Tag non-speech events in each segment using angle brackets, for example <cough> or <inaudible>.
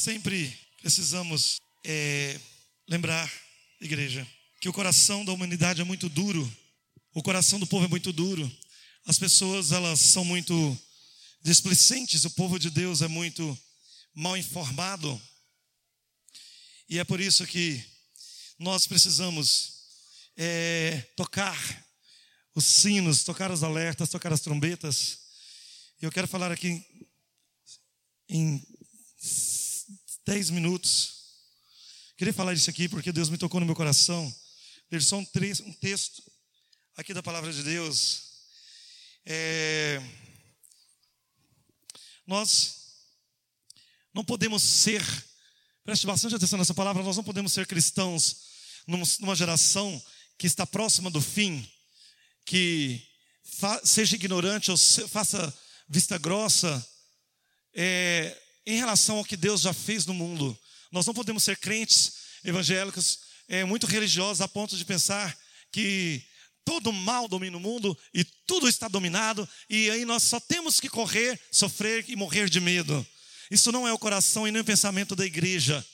Sempre precisamos é, lembrar, igreja, que o coração da humanidade é muito duro, o coração do povo é muito duro, as pessoas elas são muito displicentes, o povo de Deus é muito mal informado, e é por isso que nós precisamos é, tocar os sinos, tocar os alertas, tocar as trombetas. E eu quero falar aqui em dez minutos. Queria falar isso aqui porque Deus me tocou no meu coração. Ler só um, um texto aqui da palavra de Deus. É, nós não podemos ser, preste bastante atenção nessa palavra, nós não podemos ser cristãos numa geração que está próxima do fim, que seja ignorante ou faça vista grossa é, em relação ao que Deus já fez no mundo. Nós não podemos ser crentes evangélicos é, muito religiosos a ponto de pensar que todo mal domina o mundo e tudo está dominado e aí nós só temos que correr, sofrer e morrer de medo. Isso não é o coração e nem o pensamento da igreja.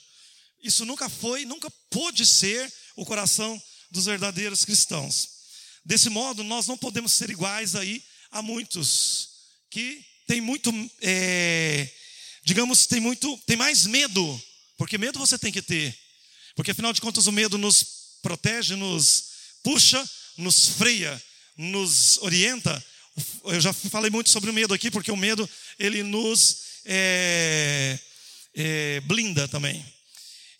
Isso nunca foi, nunca pôde ser o coração dos verdadeiros cristãos. Desse modo, nós não podemos ser iguais aí a muitos que têm muito, é, digamos, tem muito, tem mais medo, porque medo você tem que ter, porque afinal de contas o medo nos protege, nos puxa, nos freia, nos orienta. Eu já falei muito sobre o medo aqui, porque o medo ele nos é, é, blinda também.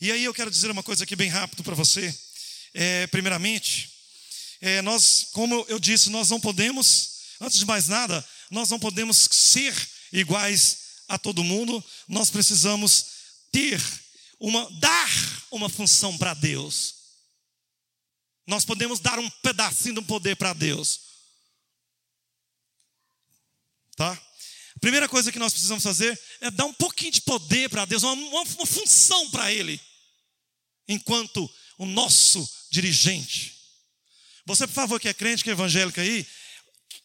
E aí eu quero dizer uma coisa aqui bem rápido para você. É, primeiramente, é, nós, como eu disse, nós não podemos, antes de mais nada, nós não podemos ser iguais a todo mundo. Nós precisamos ter uma, dar uma função para Deus. Nós podemos dar um pedacinho um poder para Deus. Tá? A primeira coisa que nós precisamos fazer é dar um pouquinho de poder para Deus, uma, uma, uma função para Ele, enquanto o nosso dirigente. Você, por favor, que é crente, que é evangélico aí,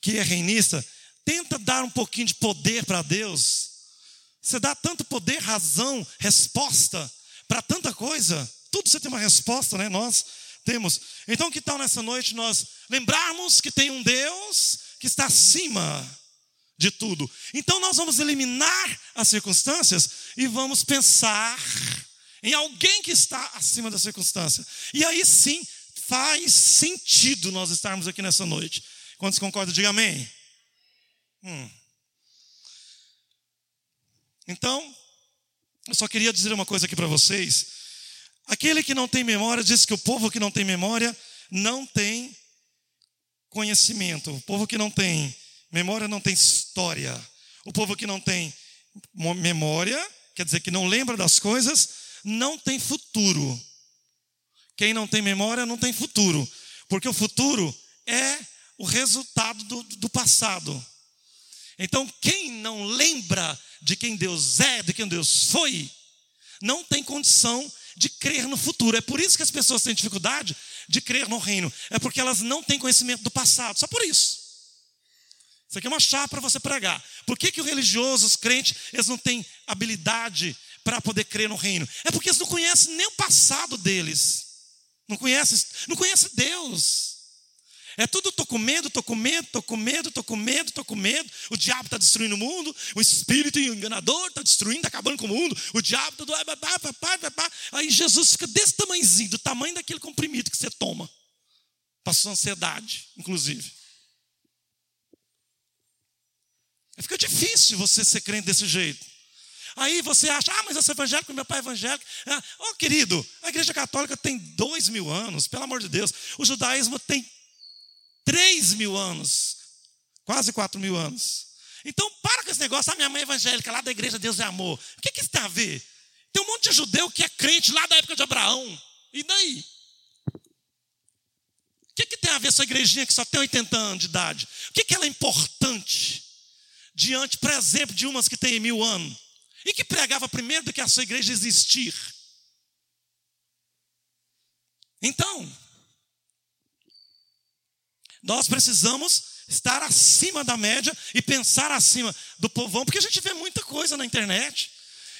que é reinista, tenta dar um pouquinho de poder para Deus. Você dá tanto poder, razão, resposta para tanta coisa. Tudo você tem uma resposta, né? Nós temos. Então, que tal nessa noite nós lembrarmos que tem um Deus que está acima de tudo. Então nós vamos eliminar as circunstâncias e vamos pensar em alguém que está acima da circunstância. E aí sim faz sentido nós estarmos aqui nessa noite. Quantos concordam, diga amém. Hum. Então, eu só queria dizer uma coisa aqui para vocês. Aquele que não tem memória diz que o povo que não tem memória não tem conhecimento. O povo que não tem Memória não tem história. O povo que não tem memória, quer dizer que não lembra das coisas, não tem futuro. Quem não tem memória não tem futuro, porque o futuro é o resultado do, do passado. Então, quem não lembra de quem Deus é, de quem Deus foi, não tem condição de crer no futuro. É por isso que as pessoas têm dificuldade de crer no reino. É porque elas não têm conhecimento do passado. Só por isso. Isso aqui é uma chave para você pregar. Por que, que os religiosos, os crentes, eles não têm habilidade para poder crer no reino? É porque eles não conhecem nem o passado deles. Não conhecem, não conhecem Deus. É tudo, estou com medo, estou com medo, estou com medo, estou com medo, estou com medo. O diabo está destruindo o mundo, o espírito enganador está destruindo, está acabando com o mundo. O diabo está. Aí Jesus fica desse tamanhozinho, do tamanho daquele comprimido que você toma. Passou ansiedade, inclusive. Fica difícil você ser crente desse jeito. Aí você acha, ah, mas eu sou evangélico, meu pai é evangélico. Ah, oh, querido, a igreja católica tem dois mil anos, pelo amor de Deus. O judaísmo tem três mil anos, quase quatro mil anos. Então, para com esse negócio, a minha mãe é evangélica, lá da igreja Deus é amor. O que, que isso tem a ver? Tem um monte de judeu que é crente lá da época de Abraão. E daí? O que, que tem a ver essa igrejinha que só tem 80 anos de idade? O que, que ela é importante? diante, por exemplo, de umas que têm mil anos e que pregava primeiro do que a sua igreja existir. Então, nós precisamos estar acima da média e pensar acima do povão, porque a gente vê muita coisa na internet.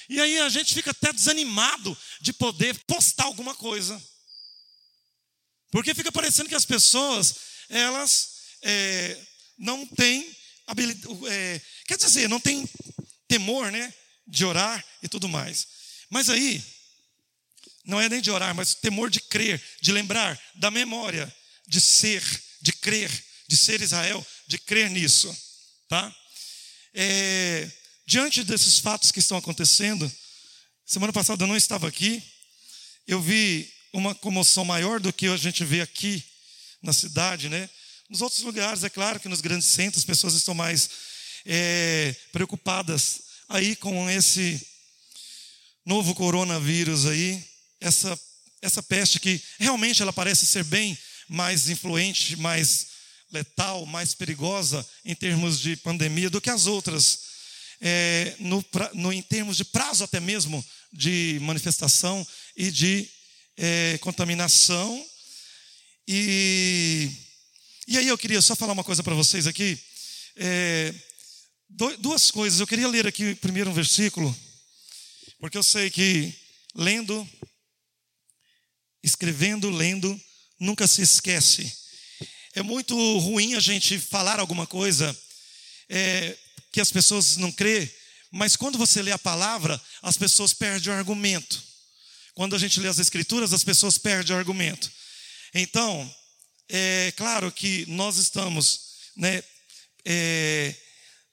E aí a gente fica até desanimado de poder postar alguma coisa. Porque fica parecendo que as pessoas, elas é, não têm habilidade, é, quer dizer, não têm temor, né? De orar e tudo mais. Mas aí, não é nem de orar, mas temor de crer, de lembrar da memória, de ser, de crer, de ser Israel, de crer nisso, tá? É, diante desses fatos que estão acontecendo, semana passada eu não estava aqui, eu vi uma comoção maior do que a gente vê aqui na cidade, né? Nos outros lugares, é claro que nos grandes centros as pessoas estão mais é, preocupadas aí com esse novo coronavírus aí, essa, essa peste que realmente ela parece ser bem mais influente, mais letal, mais perigosa em termos de pandemia do que as outras. É, no, no, em termos de prazo até mesmo de manifestação e de é, contaminação. E, e aí eu queria só falar uma coisa para vocês aqui. É, duas coisas. Eu queria ler aqui primeiro um versículo, porque eu sei que lendo, escrevendo, lendo, nunca se esquece. É muito ruim a gente falar alguma coisa é, que as pessoas não crê, mas quando você lê a palavra, as pessoas perdem o argumento. Quando a gente lê as escrituras, as pessoas perdem o argumento. Então, é claro que nós estamos né, é,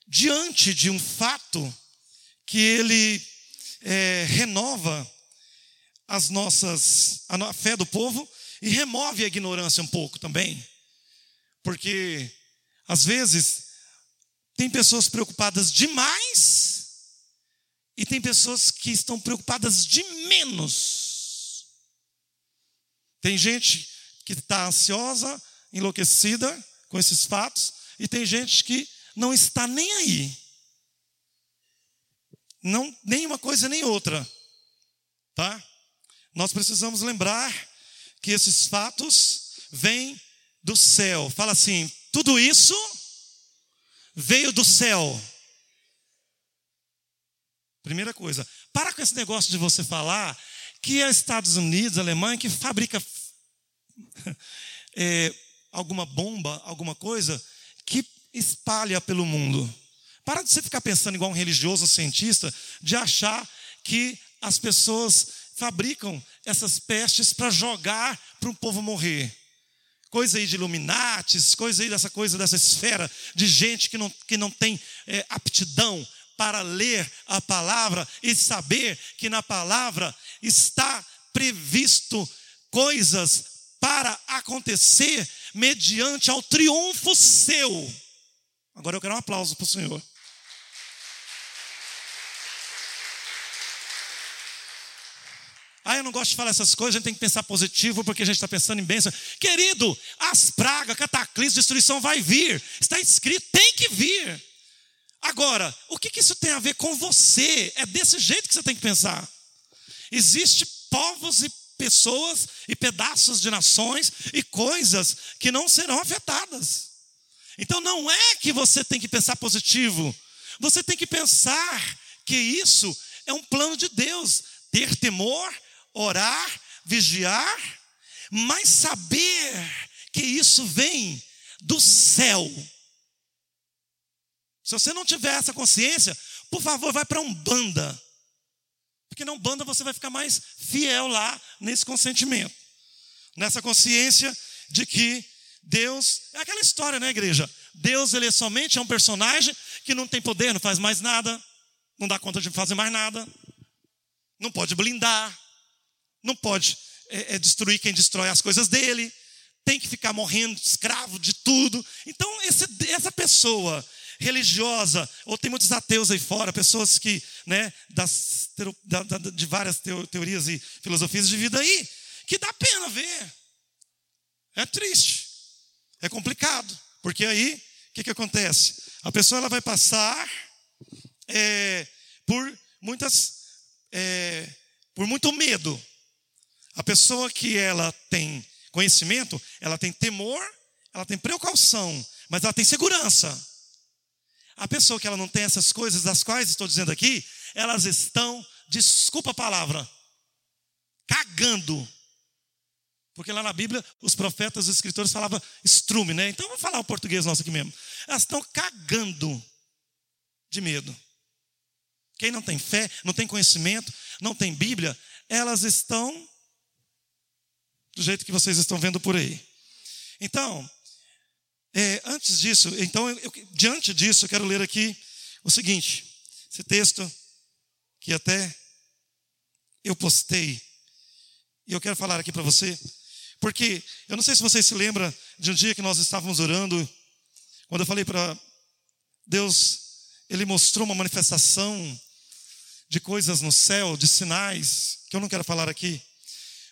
diante de um fato que ele é, renova as nossas a fé do povo e remove a ignorância um pouco também, porque às vezes tem pessoas preocupadas demais e tem pessoas que estão preocupadas de menos. Tem gente que está ansiosa, enlouquecida com esses fatos, e tem gente que não está nem aí. Não, nem uma coisa nem outra. Tá? Nós precisamos lembrar que esses fatos vêm do céu. Fala assim: tudo isso veio do céu. Primeira coisa, para com esse negócio de você falar que é Estados Unidos, Alemanha, que fabrica <laughs> é, alguma bomba, alguma coisa que espalha pelo mundo. Para de você ficar pensando igual um religioso, um cientista, de achar que as pessoas fabricam essas pestes para jogar para o povo morrer. Coisa aí de Illuminates, coisa aí dessa coisa, dessa esfera de gente que não, que não tem é, aptidão para ler a palavra e saber que na palavra está previsto coisas para acontecer mediante ao triunfo seu. Agora eu quero um aplauso para o Senhor. Ah, eu não gosto de falar essas coisas, a gente tem que pensar positivo porque a gente está pensando em bênção. Querido, as pragas, cataclismo, destruição vai vir. Está escrito, tem que vir. Agora, o que, que isso tem a ver com você? É desse jeito que você tem que pensar. Existem povos e pessoas e pedaços de nações e coisas que não serão afetadas. Então não é que você tem que pensar positivo, você tem que pensar que isso é um plano de Deus. Ter temor, orar, vigiar, mas saber que isso vem do céu. Se você não tiver essa consciência, por favor, vai para um banda. Porque não banda você vai ficar mais fiel lá nesse consentimento. Nessa consciência de que Deus, é aquela história, né, igreja? Deus, ele é somente é um personagem que não tem poder, não faz mais nada, não dá conta de fazer mais nada, não pode blindar, não pode é, é, destruir quem destrói as coisas dele, tem que ficar morrendo escravo de tudo. Então, esse, essa pessoa religiosa, ou tem muitos ateus aí fora, pessoas que, né, das, de várias teorias e filosofias de vida aí, que dá pena ver. É triste. É complicado, porque aí o que, que acontece? A pessoa ela vai passar é, por muitas, é, por muito medo. A pessoa que ela tem conhecimento, ela tem temor, ela tem precaução, mas ela tem segurança. A pessoa que ela não tem essas coisas, das quais estou dizendo aqui, elas estão desculpa a palavra, cagando. Porque lá na Bíblia, os profetas, os escritores falavam estrume, né? Então vamos falar o português nosso aqui mesmo. Elas estão cagando de medo. Quem não tem fé, não tem conhecimento, não tem Bíblia, elas estão do jeito que vocês estão vendo por aí. Então, é, antes disso, então, eu, diante disso, eu quero ler aqui o seguinte: esse texto que até eu postei, e eu quero falar aqui para você, porque eu não sei se vocês se lembram de um dia que nós estávamos orando, quando eu falei para Deus, Ele mostrou uma manifestação de coisas no céu, de sinais, que eu não quero falar aqui,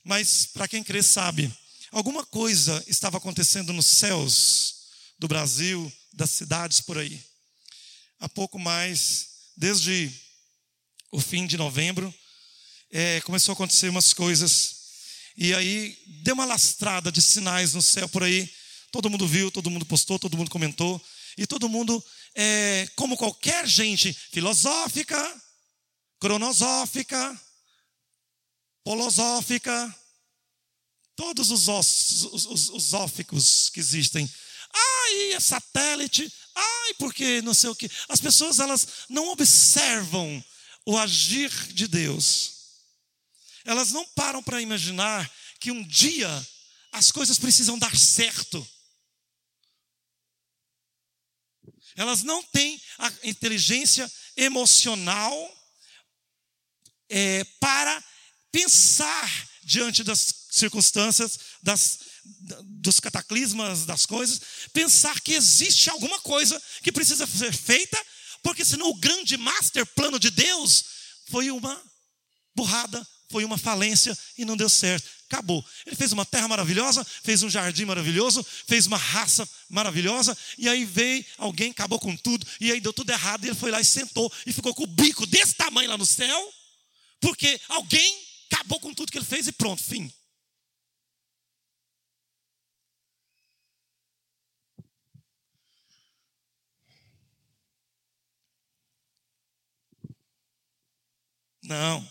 mas para quem crê sabe, alguma coisa estava acontecendo nos céus do Brasil, das cidades por aí. Há pouco mais, desde o fim de novembro, é, começou a acontecer umas coisas. E aí deu uma lastrada de sinais no céu por aí. Todo mundo viu, todo mundo postou, todo mundo comentou. E todo mundo, é, como qualquer gente filosófica, cronosófica, polosófica, todos os, os, os, os óficos que existem. Ai, é satélite. Ai, porque não sei o que. As pessoas elas não observam o agir de Deus. Elas não param para imaginar que um dia as coisas precisam dar certo. Elas não têm a inteligência emocional é, para pensar diante das circunstâncias, das, dos cataclismas, das coisas, pensar que existe alguma coisa que precisa ser feita, porque senão o grande master plano de Deus foi uma burrada, foi uma falência e não deu certo. Acabou. Ele fez uma terra maravilhosa, fez um jardim maravilhoso, fez uma raça maravilhosa, e aí veio alguém, acabou com tudo, e aí deu tudo errado, e ele foi lá e sentou e ficou com o bico desse tamanho lá no céu, porque alguém acabou com tudo que ele fez e pronto, fim. Não.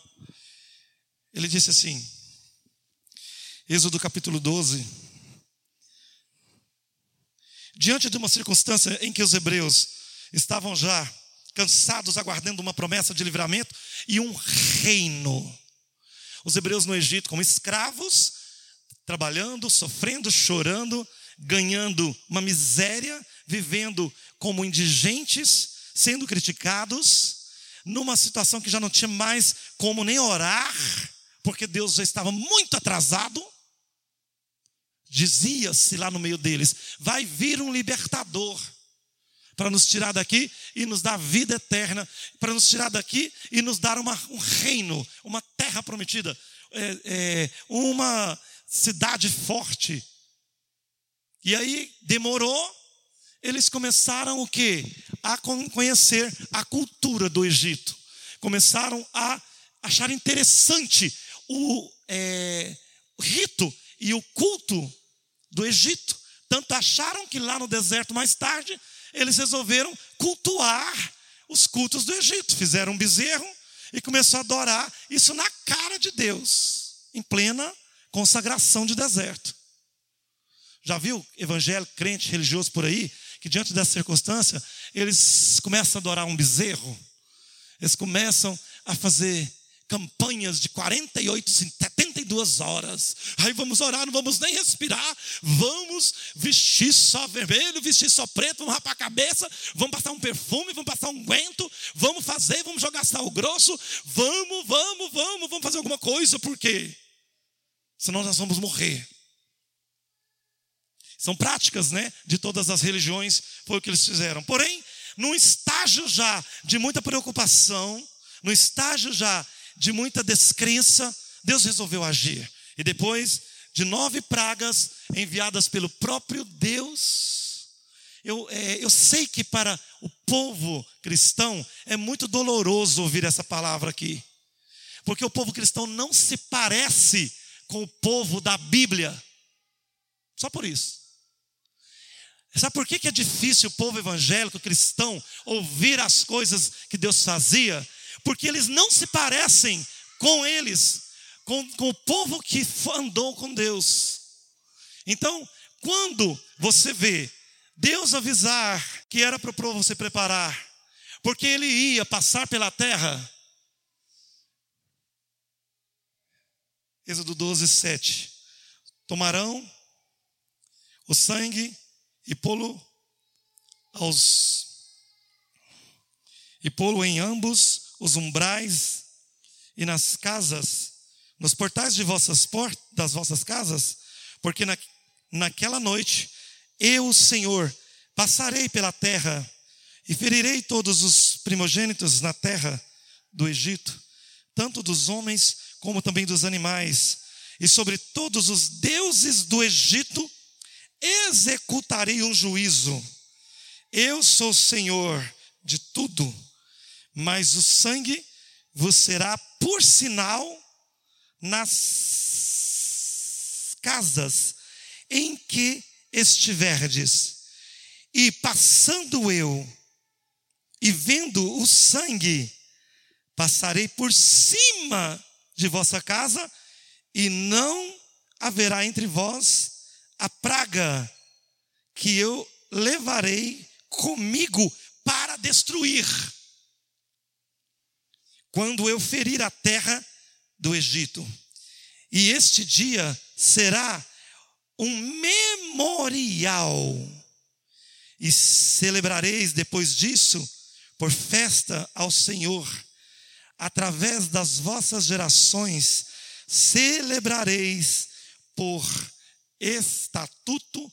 Ele disse assim, Êxodo capítulo 12. Diante de uma circunstância em que os hebreus estavam já cansados, aguardando uma promessa de livramento e um reino. Os hebreus no Egito, como escravos, trabalhando, sofrendo, chorando, ganhando uma miséria, vivendo como indigentes, sendo criticados, numa situação que já não tinha mais como nem orar, porque Deus já estava muito atrasado. Dizia-se lá no meio deles: vai vir um libertador para nos tirar daqui e nos dar vida eterna, para nos tirar daqui e nos dar uma, um reino, uma terra prometida, é, é, uma cidade forte. E aí demorou, eles começaram o que? A conhecer a cultura do Egito. Começaram a achar interessante o é, rito e o culto do Egito. Tanto acharam que lá no deserto, mais tarde, eles resolveram cultuar os cultos do Egito. Fizeram um bezerro e começou a adorar isso na cara de Deus, em plena consagração de deserto. Já viu evangélico, crente, religioso por aí? que diante dessa circunstância, eles começam a adorar um bezerro, eles começam a fazer campanhas de 48, 72 horas. Aí vamos orar, não vamos nem respirar. Vamos vestir só vermelho, vestir só preto, vamos rapar a cabeça, vamos passar um perfume, vamos passar um guento, vamos fazer, vamos jogar sal grosso, vamos, vamos, vamos, vamos fazer alguma coisa, porque senão nós vamos morrer. São práticas, né, de todas as religiões, foi o que eles fizeram. Porém, num estágio já de muita preocupação, no estágio já de muita descrença, Deus resolveu agir. E depois de nove pragas enviadas pelo próprio Deus, eu, é, eu sei que para o povo cristão é muito doloroso ouvir essa palavra aqui, porque o povo cristão não se parece com o povo da Bíblia, só por isso. Sabe por que, é difícil o povo evangélico cristão ouvir as coisas que Deus fazia? Porque eles não se parecem com eles, com, com o povo que andou com Deus. Então, quando você vê Deus avisar que era para o povo se preparar, porque ele ia passar pela terra. Êxodo 12, 7. Tomarão o sangue e pô-lo aos e pô-lo em ambos os umbrais e nas casas, nos portais de vossas portas, das vossas casas, porque na, naquela noite eu, Senhor, passarei pela terra e ferirei todos os primogênitos na terra do Egito, tanto dos homens como também dos animais, e sobre todos os deuses do Egito executarei um juízo. Eu sou Senhor de tudo, mas o sangue vos será por sinal nas casas em que estiverdes. E passando eu e vendo o sangue, passarei por cima de vossa casa, e não haverá entre vós a praga que eu levarei comigo para destruir. Quando eu ferir a terra do Egito. E este dia será um memorial. E celebrareis depois disso por festa ao Senhor. Através das vossas gerações celebrareis por estatuto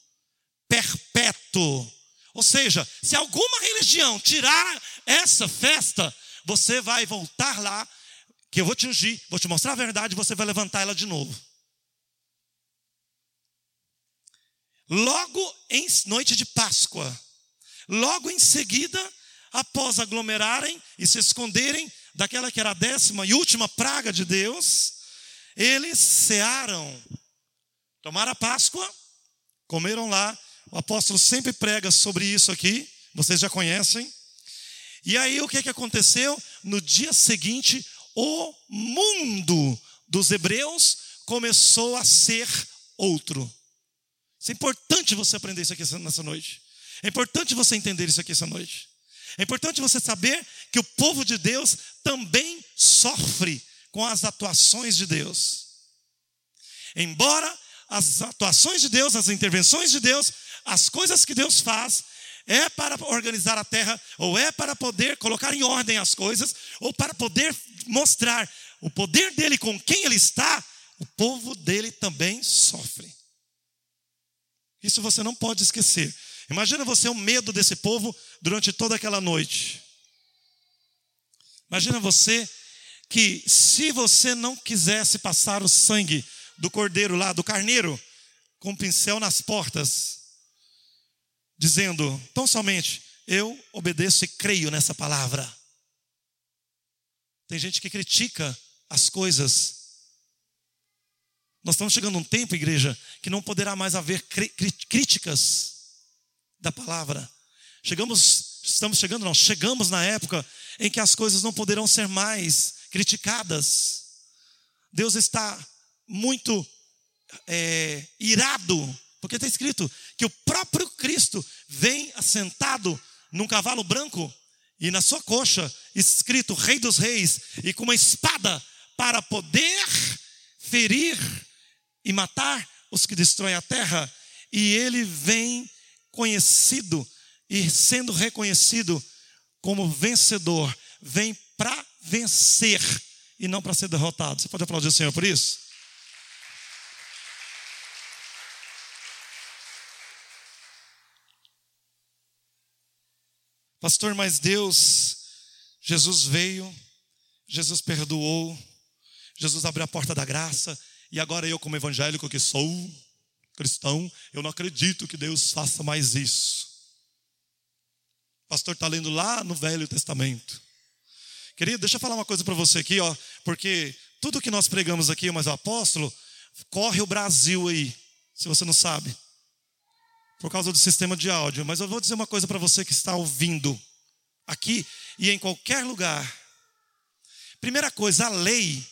perpétuo. Ou seja, se alguma religião tirar essa festa, você vai voltar lá, que eu vou te ungir, vou te mostrar a verdade, você vai levantar ela de novo. Logo em noite de Páscoa, logo em seguida, após aglomerarem e se esconderem daquela que era a décima e última praga de Deus, eles cearam, tomaram a Páscoa, comeram lá. O apóstolo sempre prega sobre isso aqui, vocês já conhecem. E aí o que, que aconteceu? No dia seguinte, o mundo dos hebreus começou a ser outro. Isso é importante você aprender isso aqui nessa noite. É importante você entender isso aqui essa noite. É importante você saber que o povo de Deus também sofre com as atuações de Deus. Embora as atuações de Deus, as intervenções de Deus, as coisas que Deus faz, é para organizar a terra, ou é para poder colocar em ordem as coisas, ou para poder mostrar o poder dele com quem ele está, o povo dele também sofre. Isso você não pode esquecer. Imagina você o medo desse povo durante toda aquela noite. Imagina você que se você não quisesse passar o sangue do cordeiro lá, do carneiro, com um pincel nas portas, dizendo tão somente: Eu obedeço e creio nessa palavra. Tem gente que critica as coisas nós estamos chegando a um tempo, igreja, que não poderá mais haver críticas da palavra. Chegamos, estamos chegando, não, chegamos na época em que as coisas não poderão ser mais criticadas. Deus está muito é, irado, porque está escrito que o próprio Cristo vem assentado num cavalo branco e na sua coxa escrito Rei dos Reis e com uma espada para poder ferir e matar os que destroem a terra, e ele vem conhecido e sendo reconhecido como vencedor, vem para vencer e não para ser derrotado. Você pode aplaudir o Senhor por isso? Pastor, mas Deus, Jesus veio, Jesus perdoou, Jesus abriu a porta da graça, e agora eu, como evangélico que sou, cristão, eu não acredito que Deus faça mais isso. O pastor está lendo lá no Velho Testamento. Querido, deixa eu falar uma coisa para você aqui, ó, porque tudo que nós pregamos aqui, mas o apóstolo, corre o Brasil aí, se você não sabe, por causa do sistema de áudio. Mas eu vou dizer uma coisa para você que está ouvindo aqui e em qualquer lugar. primeira coisa, a lei,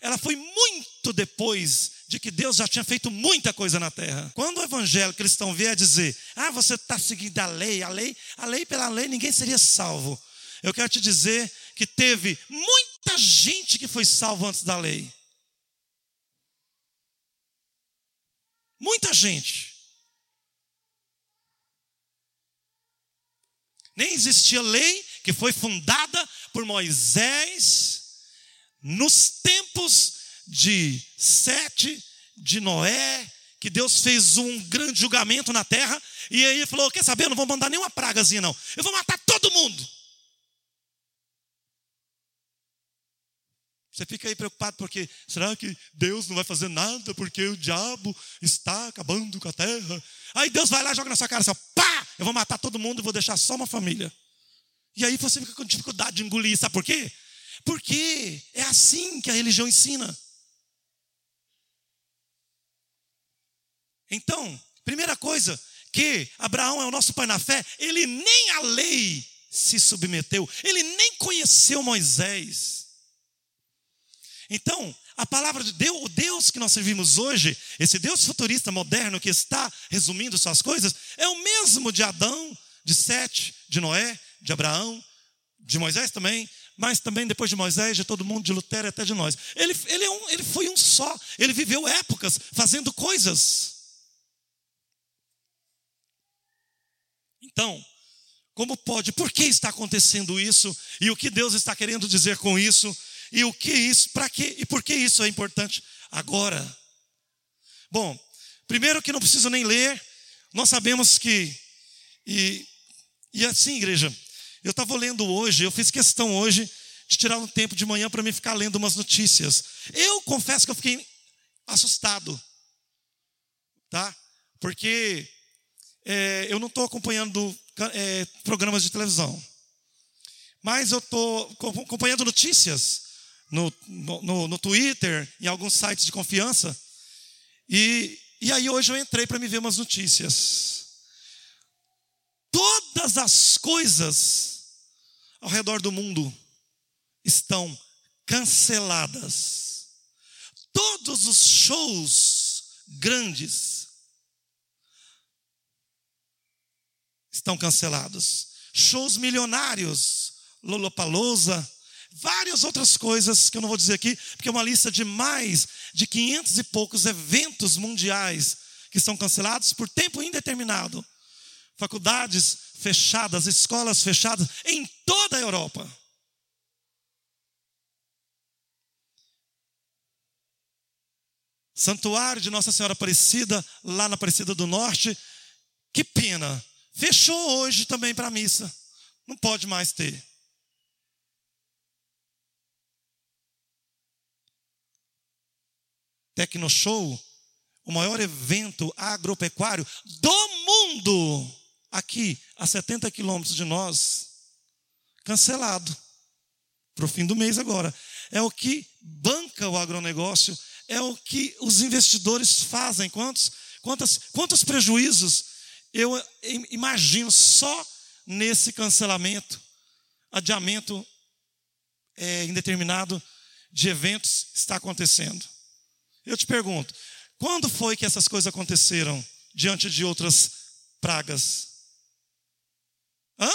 ela foi muito depois de que Deus já tinha feito muita coisa na terra. Quando o evangelho cristão vier dizer, ah, você está seguindo a lei, a lei, a lei pela lei ninguém seria salvo. Eu quero te dizer que teve muita gente que foi salvo antes da lei. Muita gente. Nem existia lei que foi fundada por Moisés nos tempos de Sete, de Noé, que Deus fez um grande julgamento na terra, e aí ele falou: Quer saber? Eu não vou mandar nenhuma pragazinha, não. Eu vou matar todo mundo. Você fica aí preocupado porque será que Deus não vai fazer nada porque o diabo está acabando com a terra? Aí Deus vai lá e joga na sua cara assim, pá! Eu vou matar todo mundo e vou deixar só uma família. E aí você fica com dificuldade de engolir, sabe por quê? Porque é assim que a religião ensina. Então, primeira coisa, que Abraão é o nosso pai na fé, ele nem a lei se submeteu, ele nem conheceu Moisés. Então, a palavra de Deus, o Deus que nós servimos hoje, esse Deus futurista moderno que está resumindo suas coisas, é o mesmo de Adão, de Sete, de Noé, de Abraão, de Moisés também, mas também depois de Moisés, de todo mundo, de Lutero até de nós. Ele, ele, é um, ele foi um só, ele viveu épocas fazendo coisas. Então, como pode, por que está acontecendo isso? E o que Deus está querendo dizer com isso? E o que isso, para que e por que isso é importante agora? Bom, primeiro que não preciso nem ler, nós sabemos que, e, e assim, igreja, eu estava lendo hoje, eu fiz questão hoje de tirar um tempo de manhã para me ficar lendo umas notícias. Eu confesso que eu fiquei assustado, tá? Porque é, eu não estou acompanhando é, programas de televisão, mas eu estou acompanhando notícias no, no, no Twitter, em alguns sites de confiança. E, e aí hoje eu entrei para me ver umas notícias. Todas as coisas ao redor do mundo estão canceladas. Todos os shows grandes estão cancelados. Shows milionários, Lollapalooza, várias outras coisas que eu não vou dizer aqui, porque é uma lista de mais de 500 e poucos eventos mundiais que são cancelados por tempo indeterminado. Faculdades fechadas, escolas fechadas em toda a Europa. Santuário de Nossa Senhora Aparecida, lá na Aparecida do Norte. Que pena. Fechou hoje também para a missa. Não pode mais ter. Tecnoshow, o maior evento agropecuário do mundo, aqui a 70 quilômetros de nós, cancelado para o fim do mês agora. É o que banca o agronegócio, é o que os investidores fazem. Quantos, quantos, quantos prejuízos eu imagino só nesse cancelamento, adiamento é, indeterminado de eventos está acontecendo. Eu te pergunto, quando foi que essas coisas aconteceram diante de outras pragas? Hã?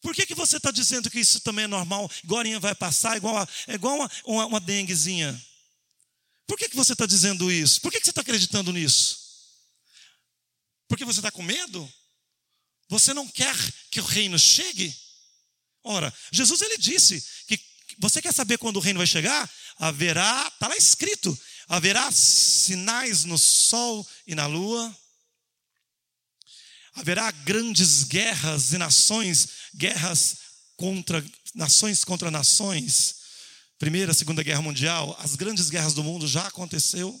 Por que, que você está dizendo que isso também é normal? Agora vai passar, igual a, é igual uma, uma, uma denguezinha. Por que, que você está dizendo isso? Por que, que você está acreditando nisso? Porque você está com medo? Você não quer que o reino chegue? Ora, Jesus ele disse que você quer saber quando o reino vai chegar? Haverá, está lá escrito, haverá sinais no sol e na lua, haverá grandes guerras e nações, guerras contra nações contra nações. Primeira, Segunda Guerra Mundial, as grandes guerras do mundo já aconteceu.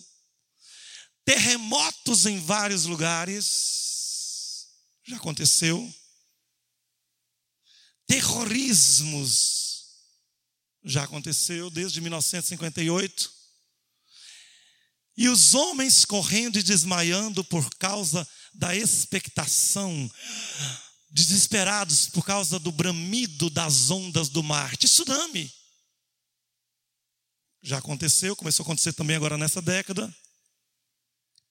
Terremotos em vários lugares já aconteceu. Terrorismos já aconteceu desde 1958. E os homens correndo e desmaiando por causa da expectação, desesperados por causa do bramido das ondas do mar, tsunami. já aconteceu, começou a acontecer também agora nessa década.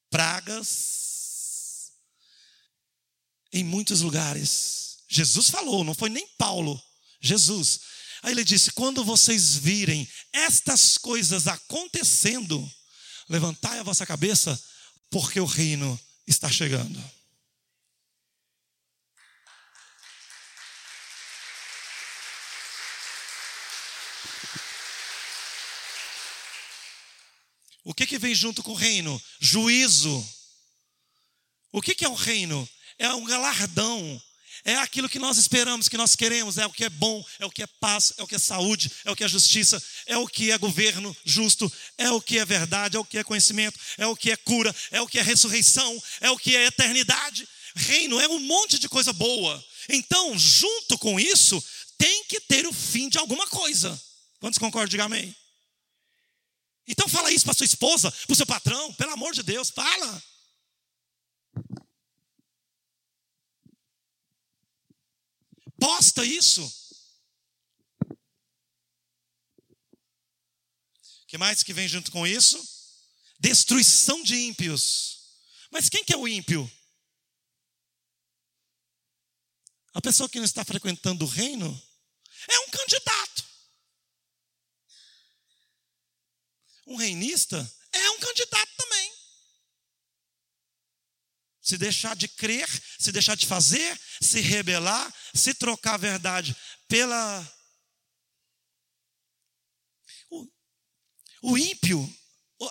Pragas em muitos lugares. Jesus falou, não foi nem Paulo, Jesus. Aí ele disse: quando vocês virem estas coisas acontecendo, levantai a vossa cabeça, porque o reino está chegando. O que, que vem junto com o reino? Juízo. O que, que é o reino? É um galardão, é aquilo que nós esperamos, que nós queremos, é o que é bom, é o que é paz, é o que é saúde, é o que é justiça, é o que é governo justo, é o que é verdade, é o que é conhecimento, é o que é cura, é o que é ressurreição, é o que é eternidade. Reino é um monte de coisa boa. Então, junto com isso, tem que ter o fim de alguma coisa. Quantos concordam? Diga amém. Então fala isso para sua esposa, para o seu patrão, pelo amor de Deus, fala. Posta isso. O que mais que vem junto com isso? Destruição de ímpios. Mas quem que é o ímpio? A pessoa que não está frequentando o reino é um candidato. Um reinista é um candidato também. Se deixar de crer, se deixar de fazer, se rebelar, se trocar a verdade pela. O, o ímpio,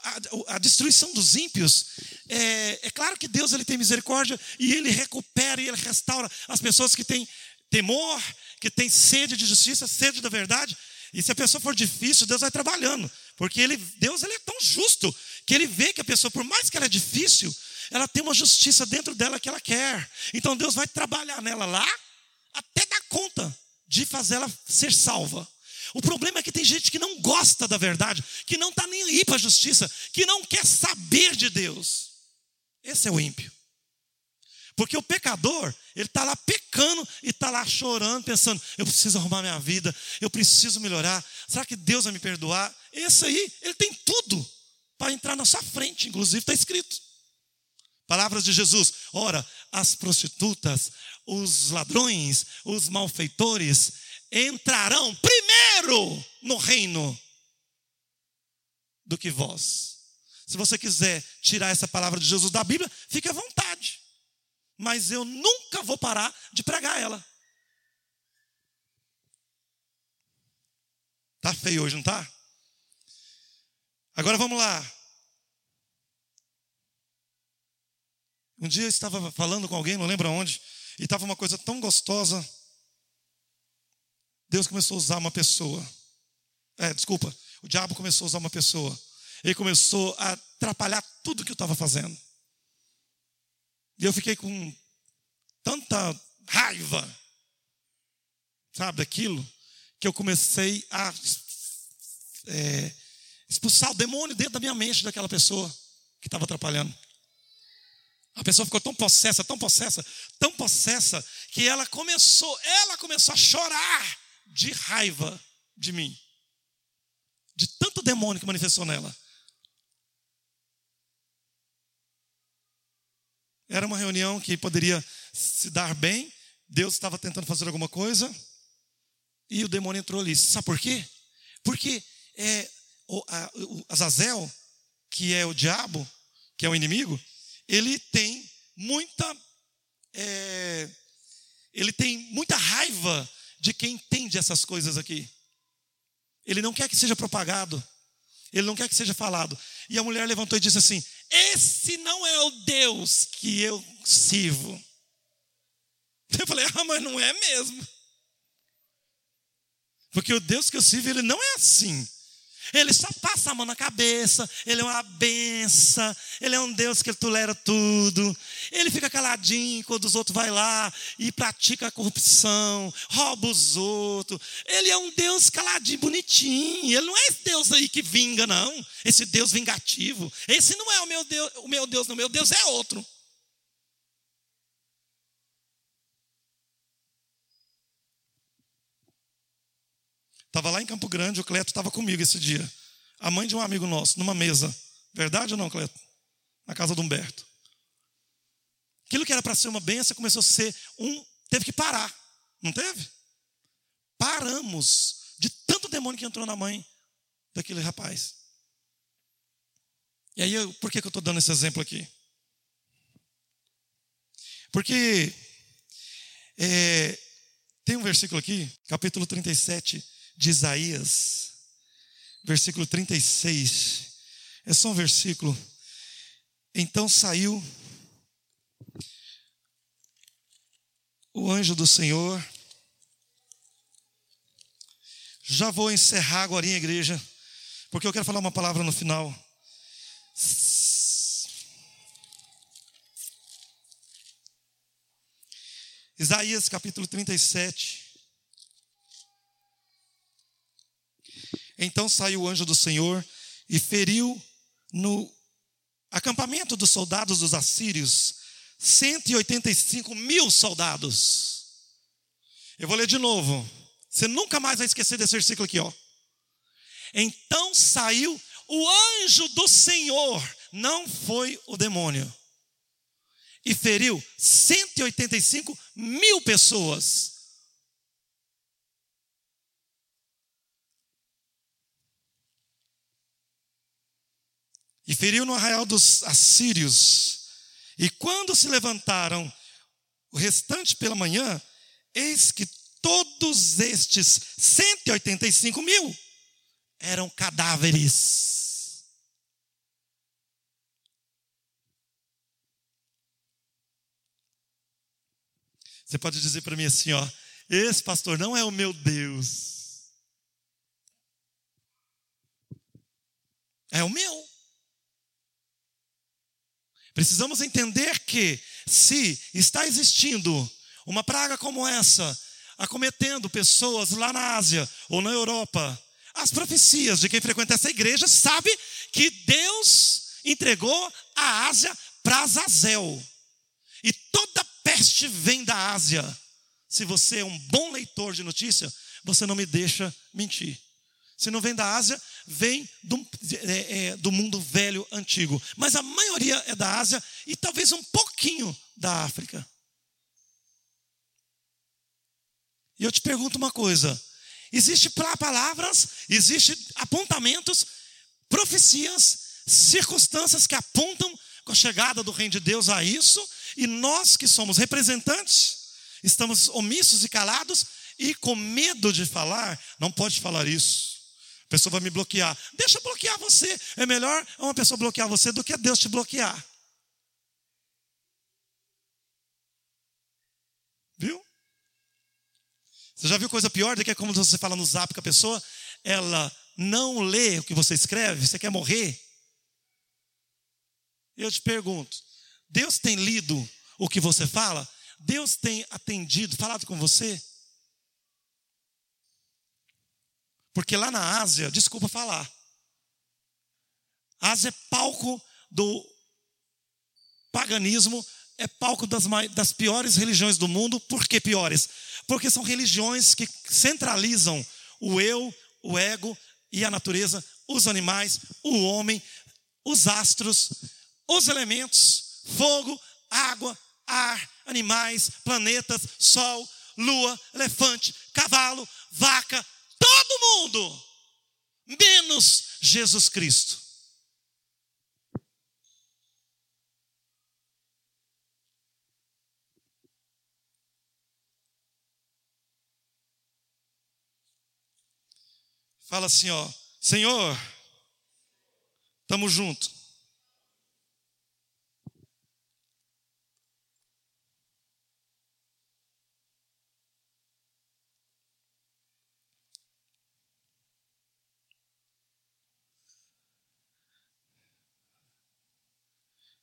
a, a, destruição dos ímpios, é, é claro que Deus ele tem misericórdia e ele recupera e ele restaura as pessoas que têm temor, que têm sede de justiça, sede da verdade. E se a pessoa for difícil, Deus vai trabalhando. Porque ele, Deus ele é tão justo que ele vê que a pessoa, por mais que ela é difícil, ela tem uma justiça dentro dela que ela quer. Então Deus vai trabalhar nela lá até dar conta de fazer ela ser salva. O problema é que tem gente que não gosta da verdade, que não está nem aí para a justiça, que não quer saber de Deus. Esse é o ímpio. Porque o pecador, ele está lá pecando e está lá chorando, pensando: eu preciso arrumar minha vida, eu preciso melhorar. Será que Deus vai me perdoar? Esse aí, ele tem tudo para entrar na sua frente, inclusive está escrito. Palavras de Jesus: ora, as prostitutas, os ladrões, os malfeitores entrarão primeiro no reino do que vós. Se você quiser tirar essa palavra de Jesus da Bíblia, fique à vontade mas eu nunca vou parar de pregar ela. Tá feio hoje, não tá? Agora vamos lá. Um dia eu estava falando com alguém, não lembro aonde, e estava uma coisa tão gostosa. Deus começou a usar uma pessoa. É, desculpa, o diabo começou a usar uma pessoa. Ele começou a atrapalhar tudo que eu estava fazendo. E eu fiquei com tanta raiva, sabe, daquilo, que eu comecei a é, expulsar o demônio dentro da minha mente daquela pessoa que estava atrapalhando. A pessoa ficou tão possessa, tão possessa, tão possessa, que ela começou, ela começou a chorar de raiva de mim. De tanto demônio que manifestou nela. Era uma reunião que poderia se dar bem. Deus estava tentando fazer alguma coisa. E o demônio entrou ali. Sabe por quê? Porque é, o, a, o Azazel, que é o diabo, que é o inimigo, ele tem muita. É, ele tem muita raiva de quem entende essas coisas aqui. Ele não quer que seja propagado. Ele não quer que seja falado. E a mulher levantou e disse assim: esse não é o Deus que eu sirvo. Eu falei, ah, mas não é mesmo. Porque o Deus que eu sirvo, ele não é assim. Ele só passa a mão na cabeça, ele é uma benção, ele é um Deus que tolera tudo. Ele fica caladinho quando os outros vão lá e pratica a corrupção, rouba os outros. Ele é um Deus caladinho, bonitinho. Ele não é esse Deus aí que vinga, não. Esse Deus vingativo. Esse não é o meu Deus, o meu Deus, não. O meu Deus é outro. Estava lá em Campo Grande, o Cleto estava comigo esse dia. a mãe de um amigo nosso, numa mesa. Verdade ou não, Cleto? Na casa do Humberto. Aquilo que era para ser uma benção começou a ser um. Teve que parar. Não teve? Paramos de tanto demônio que entrou na mãe daquele rapaz. E aí, por que, que eu estou dando esse exemplo aqui? Porque é, tem um versículo aqui, capítulo 37 de Isaías, versículo 36. É só um versículo. Então saiu o anjo do Senhor. Já vou encerrar agora em igreja, porque eu quero falar uma palavra no final. Isaías capítulo 37. Então saiu o anjo do Senhor e feriu no acampamento dos soldados dos assírios 185 mil soldados. Eu vou ler de novo. Você nunca mais vai esquecer desse versículo aqui, ó. Então saiu o anjo do Senhor, não foi o demônio e feriu 185 mil pessoas. E feriu no arraial dos assírios. E quando se levantaram o restante pela manhã, eis que todos estes 185 mil eram cadáveres. Você pode dizer para mim assim, ó, esse pastor não é o meu Deus. É o meu. Precisamos entender que se está existindo uma praga como essa, acometendo pessoas lá na Ásia ou na Europa, as profecias de quem frequenta essa igreja sabe que Deus entregou a Ásia para Azazel. E toda peste vem da Ásia. Se você é um bom leitor de notícia, você não me deixa mentir. Se não vem da Ásia, vem do, é, é, do mundo velho antigo. Mas a maioria é da Ásia e talvez um pouquinho da África. E eu te pergunto uma coisa: existe palavras, existe apontamentos, profecias, circunstâncias que apontam com a chegada do reino de Deus a isso, e nós que somos representantes, estamos omissos e calados e com medo de falar, não pode falar isso. A pessoa vai me bloquear. Deixa bloquear você. É melhor uma pessoa bloquear você do que Deus te bloquear. Viu? Você já viu coisa pior do que como você fala no zap com a pessoa? Ela não lê o que você escreve, você quer morrer? Eu te pergunto: Deus tem lido o que você fala? Deus tem atendido, falado com você? Porque lá na Ásia, desculpa falar, Ásia é palco do paganismo, é palco das, das piores religiões do mundo. Por que piores? Porque são religiões que centralizam o eu, o ego e a natureza, os animais, o homem, os astros, os elementos fogo, água, ar, animais, planetas, sol, lua, elefante, cavalo, vaca, todo mundo, menos Jesus Cristo. Fala assim, ó, Senhor, estamos juntos.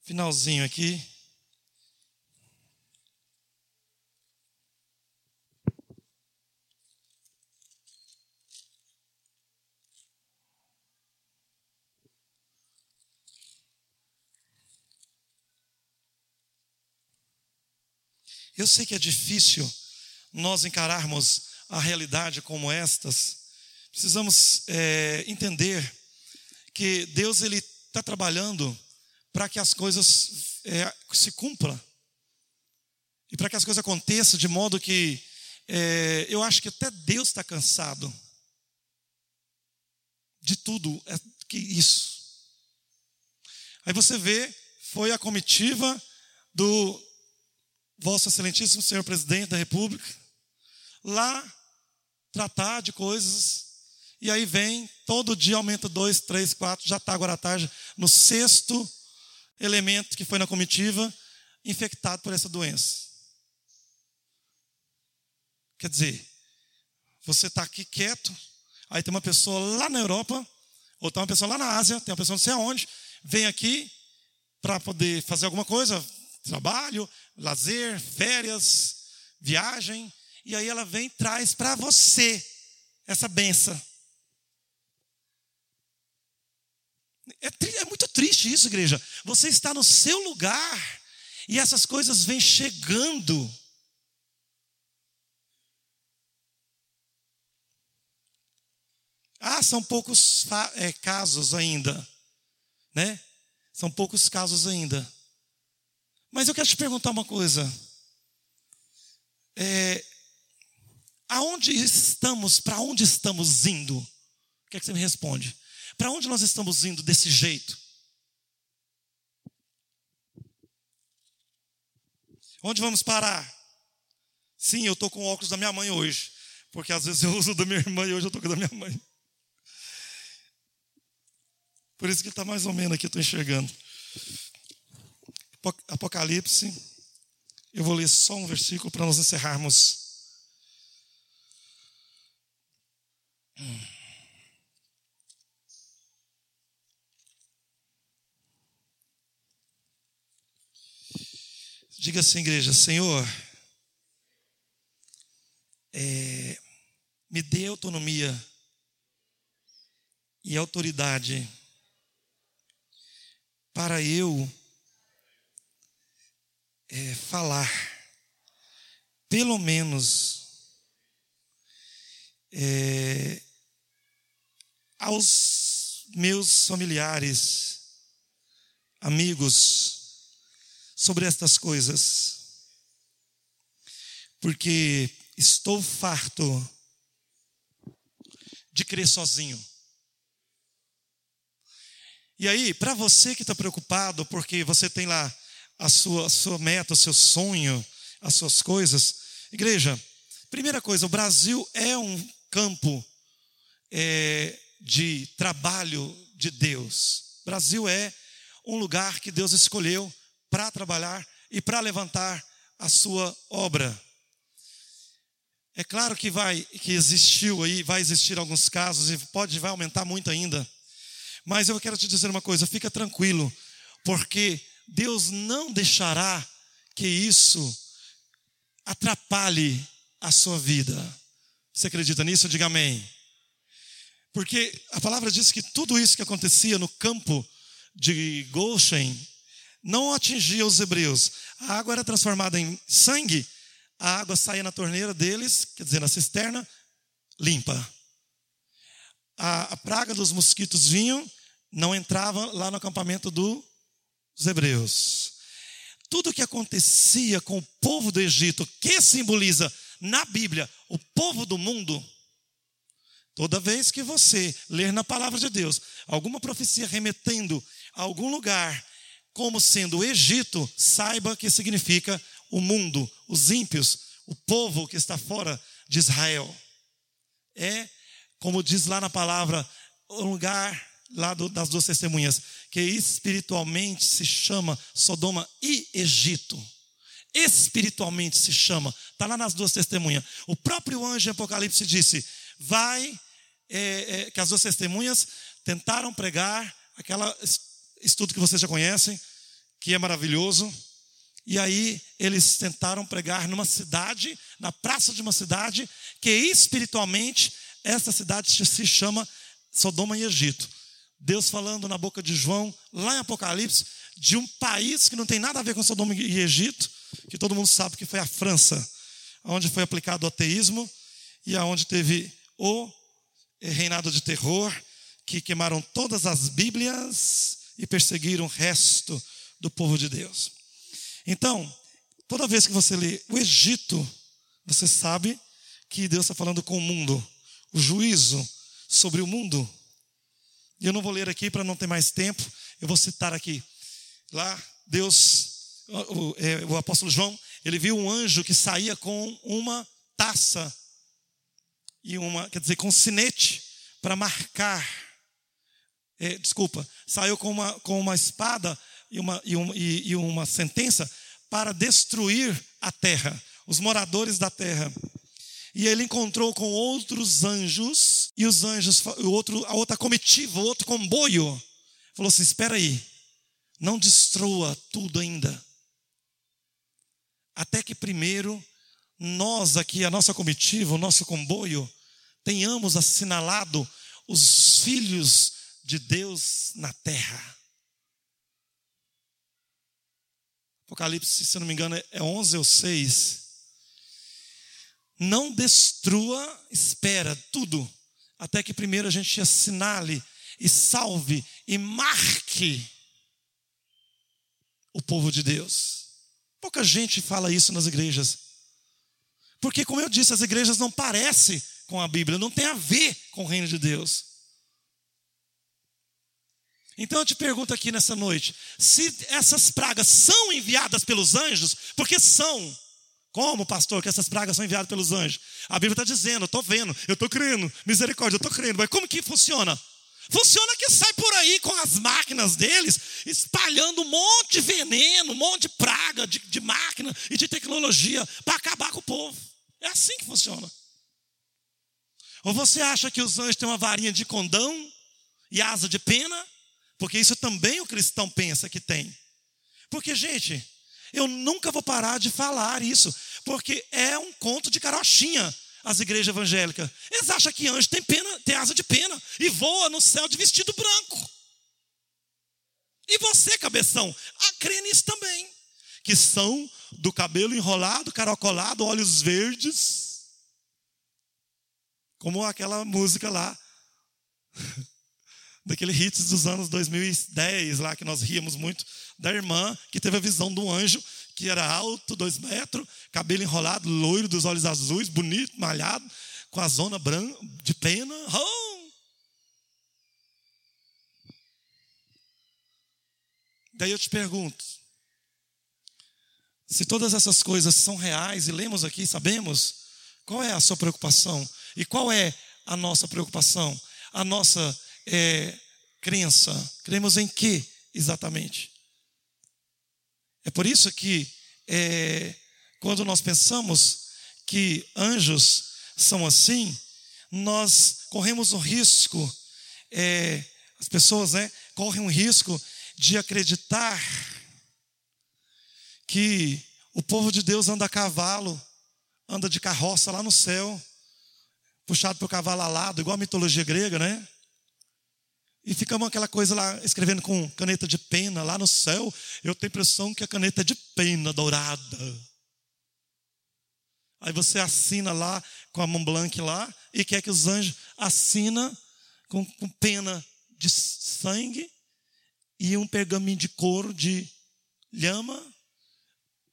Finalzinho aqui. Eu sei que é difícil nós encararmos a realidade como estas. Precisamos é, entender que Deus ele está trabalhando para que as coisas é, se cumpram e para que as coisas aconteçam de modo que é, eu acho que até Deus está cansado de tudo é que isso. Aí você vê, foi a comitiva do Vosso Excelentíssimo Senhor Presidente da República lá tratar de coisas e aí vem, todo dia aumenta dois, três, quatro, já está agora à tarde, no sexto elemento que foi na comitiva, infectado por essa doença. Quer dizer, você está aqui quieto, aí tem uma pessoa lá na Europa, ou tem uma pessoa lá na Ásia, tem uma pessoa não sei aonde, vem aqui para poder fazer alguma coisa, trabalho, lazer, férias, viagem, e aí ela vem e traz para você essa benção. É, é, muito triste isso, igreja. Você está no seu lugar e essas coisas vêm chegando. Ah, são poucos é, casos ainda, né? São poucos casos ainda. Mas eu quero te perguntar uma coisa. É, aonde estamos, para onde estamos indo? O que é que você me responde? Para onde nós estamos indo desse jeito? Onde vamos parar? Sim, eu estou com o óculos da minha mãe hoje. Porque às vezes eu uso da minha irmã e hoje eu estou com o da minha mãe. Por isso que está mais ou menos aqui, eu estou enxergando. Apocalipse. Eu vou ler só um versículo para nós encerrarmos. Diga assim, igreja, Senhor, é, me dê autonomia e autoridade para eu é, falar, pelo menos, é, aos meus familiares, amigos, sobre estas coisas, porque estou farto de crer sozinho. E aí, para você que está preocupado, porque você tem lá a sua, a sua meta, o seu sonho, as suas coisas, igreja, primeira coisa, o Brasil é um campo é, de trabalho de Deus. Brasil é um lugar que Deus escolheu para trabalhar e para levantar a sua obra. É claro que vai, que existiu aí, vai existir alguns casos e pode vai aumentar muito ainda. Mas eu quero te dizer uma coisa, fica tranquilo, porque Deus não deixará que isso atrapalhe a sua vida. Você acredita nisso? Diga amém. Porque a palavra diz que tudo isso que acontecia no campo de Goshen não atingia os hebreus. A água era transformada em sangue, a água saía na torneira deles, quer dizer, na cisterna, limpa a, a praga dos mosquitos vinham, não entrava lá no acampamento dos hebreus. Tudo que acontecia com o povo do Egito, que simboliza na Bíblia o povo do mundo, toda vez que você ler na palavra de Deus alguma profecia remetendo a algum lugar como sendo o Egito, saiba que significa o mundo, os ímpios, o povo que está fora de Israel. É como diz lá na palavra, o lugar lá do, das duas testemunhas, que espiritualmente se chama Sodoma e Egito. Espiritualmente se chama, está lá nas duas testemunhas. O próprio anjo em Apocalipse disse: vai, é, é, que as duas testemunhas tentaram pregar aquela estudo que vocês já conhecem, que é maravilhoso. E aí eles tentaram pregar numa cidade, na praça de uma cidade, que espiritualmente essa cidade se chama Sodoma e Egito. Deus falando na boca de João, lá em Apocalipse, de um país que não tem nada a ver com Sodoma e Egito, que todo mundo sabe que foi a França, onde foi aplicado o ateísmo e aonde teve o reinado de terror, que queimaram todas as Bíblias e perseguiram o resto do povo de Deus. Então, toda vez que você lê o Egito, você sabe que Deus está falando com o mundo, o juízo sobre o mundo. E eu não vou ler aqui para não ter mais tempo, eu vou citar aqui. Lá, Deus, o, é, o apóstolo João, ele viu um anjo que saía com uma taça e uma, quer dizer, com um sinete para marcar. É, desculpa, saiu com uma, com uma espada e uma, e, uma, e, e uma sentença para destruir a terra, os moradores da terra. E ele encontrou com outros anjos, e os anjos, o outro, a outra comitiva, o outro comboio, falou assim: espera aí, não destrua tudo ainda. Até que primeiro nós aqui, a nossa comitiva, o nosso comboio, tenhamos assinalado os filhos de Deus na terra. Apocalipse, se não me engano, é 11 ou 6. Não destrua, espera tudo, até que primeiro a gente assinale e salve e marque o povo de Deus. Pouca gente fala isso nas igrejas. Porque, como eu disse, as igrejas não parecem com a Bíblia, não tem a ver com o reino de Deus. Então eu te pergunto aqui nessa noite: se essas pragas são enviadas pelos anjos, porque são. Como, pastor, que essas pragas são enviadas pelos anjos? A Bíblia está dizendo, eu estou vendo, eu estou crendo, misericórdia, eu estou crendo, mas como que funciona? Funciona que sai por aí com as máquinas deles, espalhando um monte de veneno, um monte de praga de, de máquina e de tecnologia para acabar com o povo. É assim que funciona. Ou você acha que os anjos têm uma varinha de condão e asa de pena? Porque isso também o cristão pensa que tem. Porque, gente, eu nunca vou parar de falar isso, porque é um conto de carochinha as igrejas evangélicas. Eles acham que anjo tem pena, tem asa de pena e voa no céu de vestido branco. E você, cabeção, crê nisso também. Que são do cabelo enrolado, caracolado, olhos verdes. Como aquela música lá. <laughs> Daquele hits dos anos 2010, lá que nós ríamos muito, da irmã que teve a visão do anjo que era alto, dois metros, cabelo enrolado, loiro, dos olhos azuis, bonito, malhado, com a zona branca, de pena. Oh! Daí eu te pergunto: se todas essas coisas são reais e lemos aqui, sabemos, qual é a sua preocupação? E qual é a nossa preocupação? A nossa é, crença? Cremos em que exatamente? É por isso que, é, quando nós pensamos que anjos são assim, nós corremos o risco, é, as pessoas né, correm o risco de acreditar que o povo de Deus anda a cavalo, anda de carroça lá no céu, puxado por cavalo alado, igual a mitologia grega, né? E ficamos aquela coisa lá, escrevendo com caneta de pena lá no céu. Eu tenho a impressão que a caneta é de pena dourada. Aí você assina lá com a mão blanca lá e quer que os anjos assina com, com pena de sangue e um pergaminho de couro de lhama.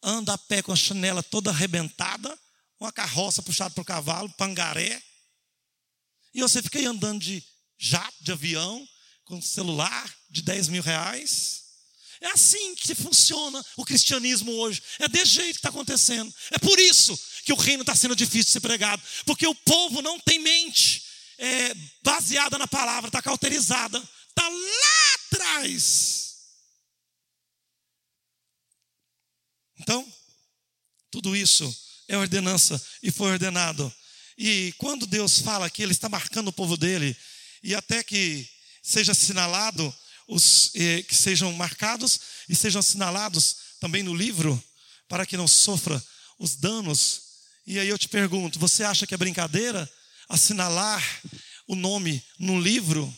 Anda a pé com a chanela toda arrebentada, uma carroça puxada por cavalo, pangaré. E você fica aí andando de jato, de avião, com um celular de 10 mil reais. É assim que funciona o cristianismo hoje. É desse jeito que está acontecendo. É por isso que o reino está sendo difícil de ser pregado. Porque o povo não tem mente é, baseada na palavra, está cauterizada. Está lá atrás. Então, tudo isso é ordenança e foi ordenado. E quando Deus fala que Ele está marcando o povo dele, e até que seja assinalado, os, eh, que sejam marcados e sejam assinalados também no livro, para que não sofra os danos. E aí eu te pergunto: você acha que é brincadeira assinalar o nome no livro?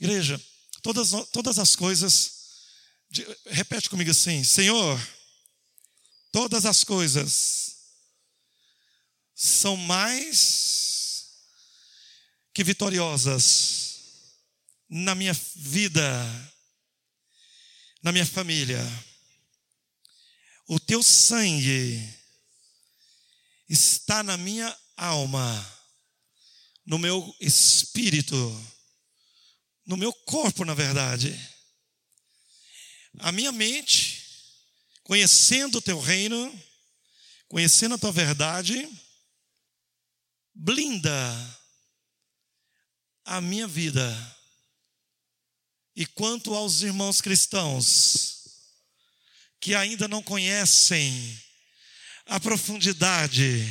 Igreja, todas, todas as coisas, de, repete comigo assim: Senhor, todas as coisas são mais que vitoriosas na minha vida, na minha família. O teu sangue está na minha alma, no meu espírito, no meu corpo, na verdade. A minha mente, conhecendo o teu reino, conhecendo a tua verdade, blinda a minha vida. E quanto aos irmãos cristãos que ainda não conhecem a profundidade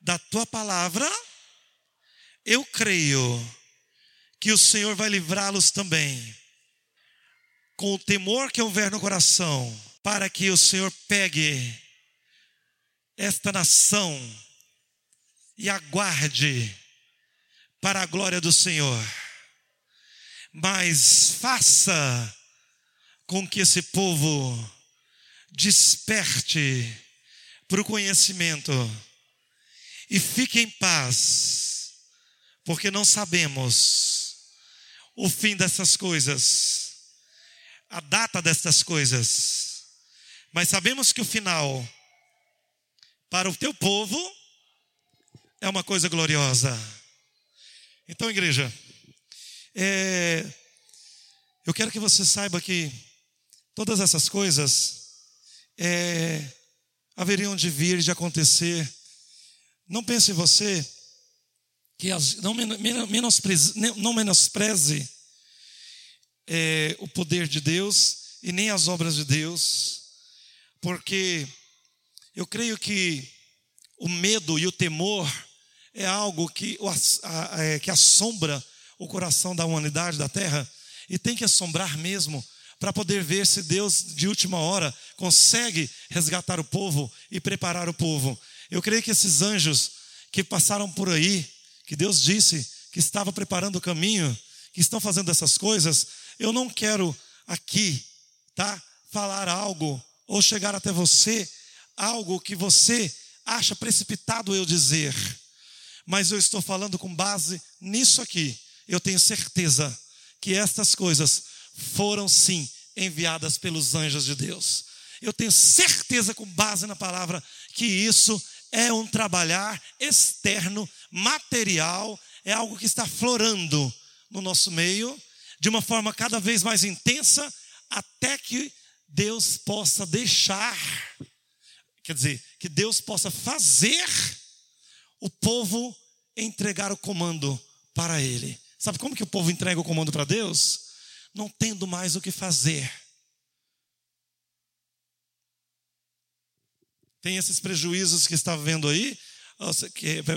da tua palavra, eu creio que o Senhor vai livrá-los também, com o temor que houver no coração, para que o Senhor pegue esta nação e aguarde para a glória do Senhor. Mas faça com que esse povo desperte para o conhecimento e fique em paz, porque não sabemos o fim dessas coisas, a data destas coisas, mas sabemos que o final para o teu povo é uma coisa gloriosa. Então, igreja, é, eu quero que você saiba que todas essas coisas é, haveriam de vir, de acontecer. Não pense você que as, não, menospreze, não menospreze é, o poder de Deus e nem as obras de Deus, porque eu creio que o medo e o temor é algo que, é, que assombra o coração da humanidade, da terra, e tem que assombrar mesmo, para poder ver se Deus, de última hora, consegue resgatar o povo e preparar o povo. Eu creio que esses anjos que passaram por aí, que Deus disse que estava preparando o caminho, que estão fazendo essas coisas, eu não quero aqui, tá? Falar algo ou chegar até você algo que você acha precipitado eu dizer, mas eu estou falando com base nisso aqui. Eu tenho certeza que estas coisas foram sim enviadas pelos anjos de Deus. Eu tenho certeza, com base na palavra, que isso é um trabalhar externo, material, é algo que está florando no nosso meio, de uma forma cada vez mais intensa, até que Deus possa deixar Quer dizer, que Deus possa fazer o povo entregar o comando para Ele. Sabe como que o povo entrega o comando para Deus? Não tendo mais o que fazer. Tem esses prejuízos que está vendo aí,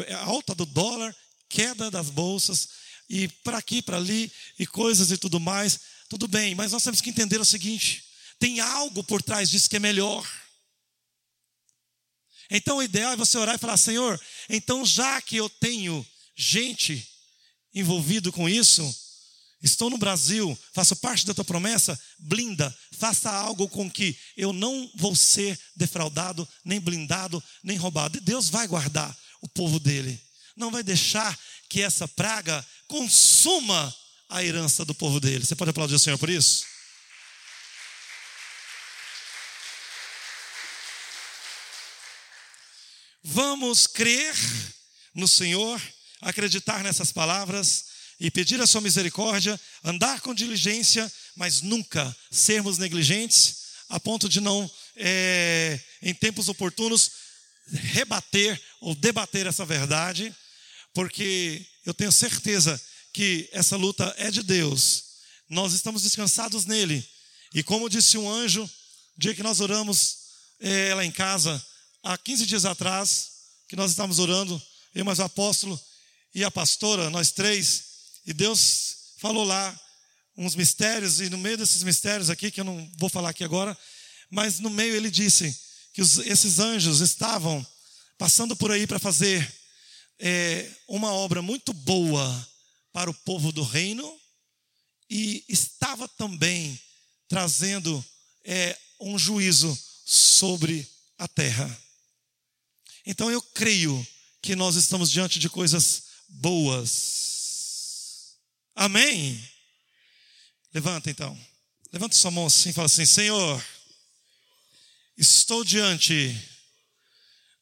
é alta do dólar, queda das bolsas, e para aqui, para ali, e coisas e tudo mais. Tudo bem, mas nós temos que entender o seguinte: tem algo por trás disso que é melhor. Então o ideal é você orar e falar: Senhor, então já que eu tenho gente envolvido com isso, estou no Brasil, faço parte da tua promessa, blinda, faça algo com que eu não vou ser defraudado, nem blindado, nem roubado. Deus vai guardar o povo dele. Não vai deixar que essa praga consuma a herança do povo dele. Você pode aplaudir o Senhor por isso? Vamos crer no Senhor, acreditar nessas palavras e pedir a sua misericórdia, andar com diligência, mas nunca sermos negligentes a ponto de não, é, em tempos oportunos, rebater ou debater essa verdade, porque eu tenho certeza que essa luta é de Deus, nós estamos descansados nele, e como disse um anjo, dia que nós oramos é, lá em casa, há 15 dias atrás, que nós estávamos orando, eu mais o apóstolo e a pastora, nós três, e Deus falou lá uns mistérios, e no meio desses mistérios aqui, que eu não vou falar aqui agora, mas no meio ele disse que os, esses anjos estavam passando por aí para fazer é, uma obra muito boa para o povo do reino, e estava também trazendo é, um juízo sobre a terra. Então eu creio que nós estamos diante de coisas boas. Amém? Levanta então. Levanta sua mão assim e fala assim: Senhor, estou diante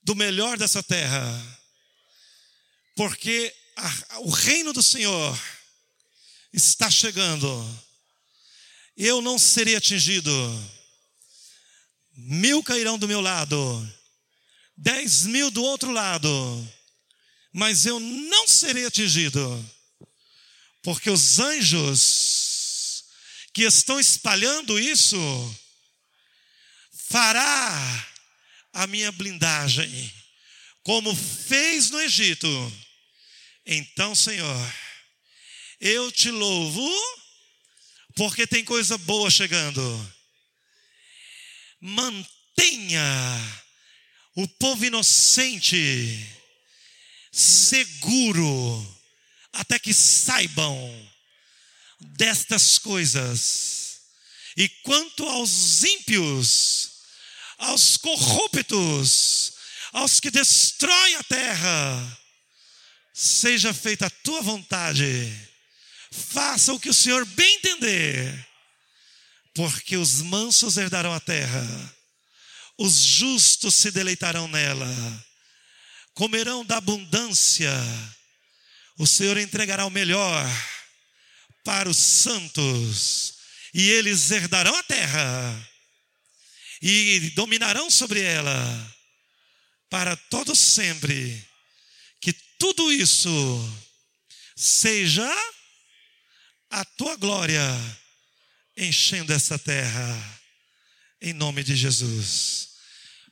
do melhor dessa terra, porque a, o reino do Senhor está chegando. Eu não serei atingido. Mil cairão do meu lado, dez mil do outro lado, mas eu não serei atingido, porque os anjos que estão espalhando isso fará a minha blindagem, como fez no Egito. Então, Senhor, eu te louvo, porque tem coisa boa chegando. Mantenha o povo inocente seguro, até que saibam destas coisas. E quanto aos ímpios, aos corruptos, aos que destroem a terra, seja feita a tua vontade, faça o que o Senhor bem entender, porque os mansos herdarão a terra, os justos se deleitarão nela, comerão da abundância, o Senhor entregará o melhor para os santos, e eles herdarão a terra e dominarão sobre ela para todos sempre. Que tudo isso seja a tua glória enchendo essa terra, em nome de Jesus.